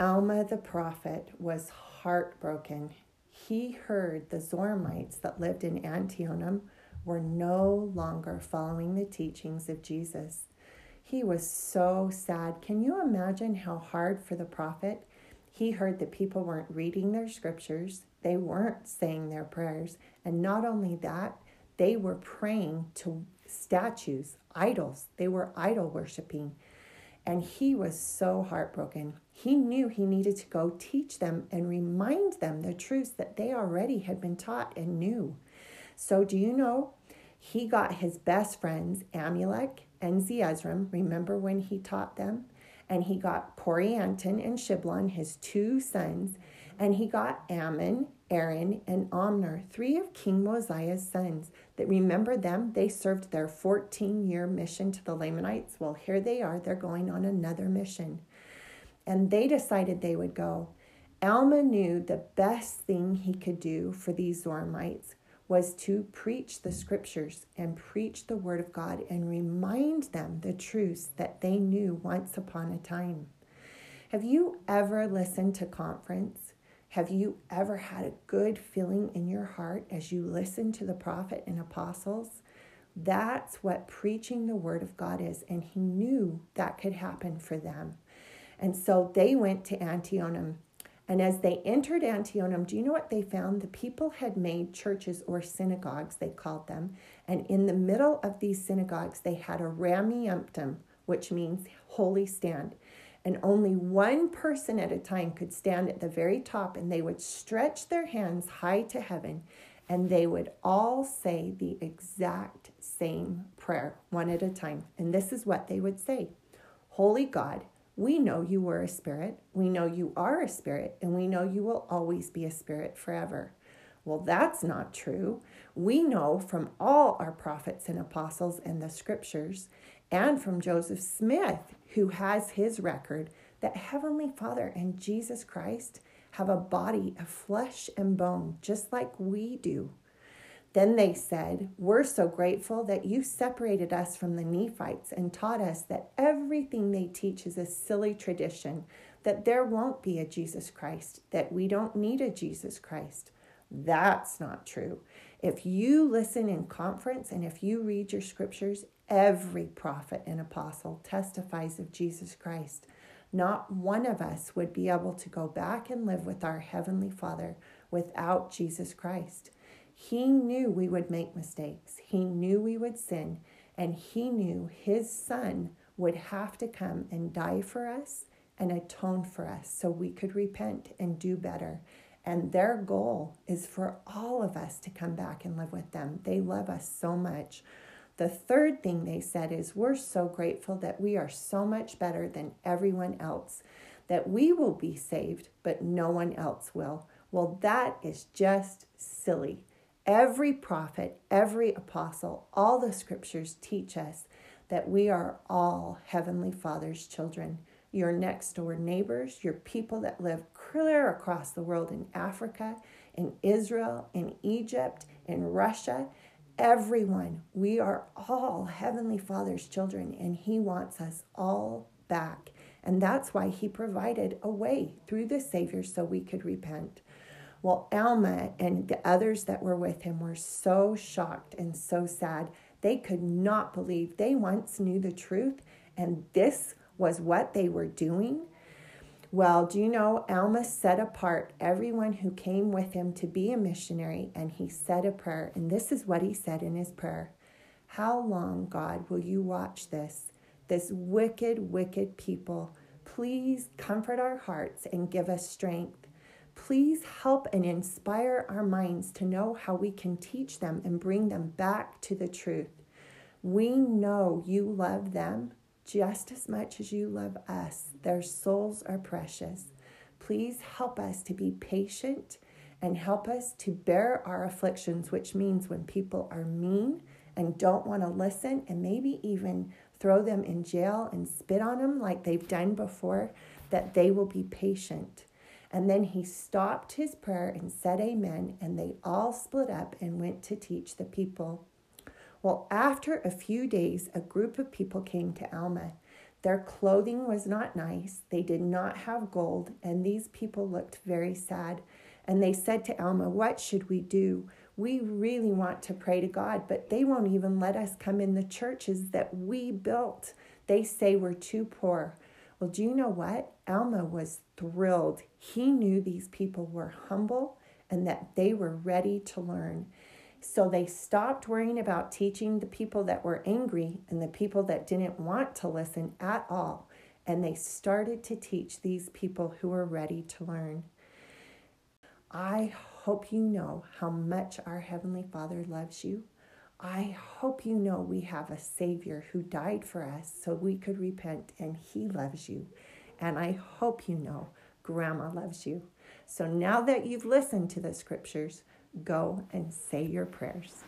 Alma the prophet was heartbroken. He heard the Zoramites that lived in Antionum were no longer following the teachings of Jesus. He was so sad. Can you imagine how hard for the prophet? He heard that people weren't reading their scriptures, they weren't saying their prayers, and not only that, they were praying to statues, idols. They were idol worshiping. And he was so heartbroken. He knew he needed to go teach them and remind them the truths that they already had been taught and knew. So, do you know? He got his best friends, Amulek and Zeezrom. Remember when he taught them? And he got Corianton and Shiblon, his two sons. And he got Ammon, Aaron, and Omner, three of King Mosiah's sons. That remember them? They served their 14 year mission to the Lamanites. Well, here they are. They're going on another mission. And they decided they would go. Alma knew the best thing he could do for these Zoramites was to preach the scriptures and preach the word of God and remind them the truths that they knew once upon a time. Have you ever listened to conference? Have you ever had a good feeling in your heart as you listen to the prophet and apostles? That's what preaching the word of God is, and he knew that could happen for them. And so they went to Antionum and as they entered Antionum, do you know what they found? The people had made churches or synagogues, they called them. And in the middle of these synagogues, they had a Rameumptom, which means holy stand. And only one person at a time could stand at the very top, and they would stretch their hands high to heaven, and they would all say the exact same prayer, one at a time. And this is what they would say Holy God, we know you were a spirit, we know you are a spirit, and we know you will always be a spirit forever. Well, that's not true. We know from all our prophets and apostles and the scriptures, and from Joseph Smith, who has his record, that Heavenly Father and Jesus Christ have a body of flesh and bone, just like we do. Then they said, We're so grateful that you separated us from the Nephites and taught us that everything they teach is a silly tradition, that there won't be a Jesus Christ, that we don't need a Jesus Christ. That's not true. If you listen in conference and if you read your scriptures, every prophet and apostle testifies of Jesus Christ. Not one of us would be able to go back and live with our Heavenly Father without Jesus Christ. He knew we would make mistakes. He knew we would sin. And he knew his son would have to come and die for us and atone for us so we could repent and do better. And their goal is for all of us to come back and live with them. They love us so much. The third thing they said is, We're so grateful that we are so much better than everyone else, that we will be saved, but no one else will. Well, that is just silly. Every prophet, every apostle, all the scriptures teach us that we are all Heavenly Father's children. Your next door neighbors, your people that live clear across the world in Africa, in Israel, in Egypt, in Russia, everyone. We are all Heavenly Father's children, and He wants us all back. And that's why He provided a way through the Savior so we could repent. Well, Alma and the others that were with him were so shocked and so sad. They could not believe they once knew the truth and this was what they were doing. Well, do you know, Alma set apart everyone who came with him to be a missionary and he said a prayer. And this is what he said in his prayer How long, God, will you watch this? This wicked, wicked people. Please comfort our hearts and give us strength. Please help and inspire our minds to know how we can teach them and bring them back to the truth. We know you love them just as much as you love us. Their souls are precious. Please help us to be patient and help us to bear our afflictions, which means when people are mean and don't want to listen and maybe even throw them in jail and spit on them like they've done before, that they will be patient. And then he stopped his prayer and said amen, and they all split up and went to teach the people. Well, after a few days, a group of people came to Alma. Their clothing was not nice. They did not have gold, and these people looked very sad. And they said to Alma, What should we do? We really want to pray to God, but they won't even let us come in the churches that we built. They say we're too poor. Well, do you know what? Alma was thrilled. He knew these people were humble and that they were ready to learn. So they stopped worrying about teaching the people that were angry and the people that didn't want to listen at all. And they started to teach these people who were ready to learn. I hope you know how much our Heavenly Father loves you. I hope you know we have a Savior who died for us so we could repent and He loves you. And I hope you know Grandma loves you. So now that you've listened to the scriptures, go and say your prayers.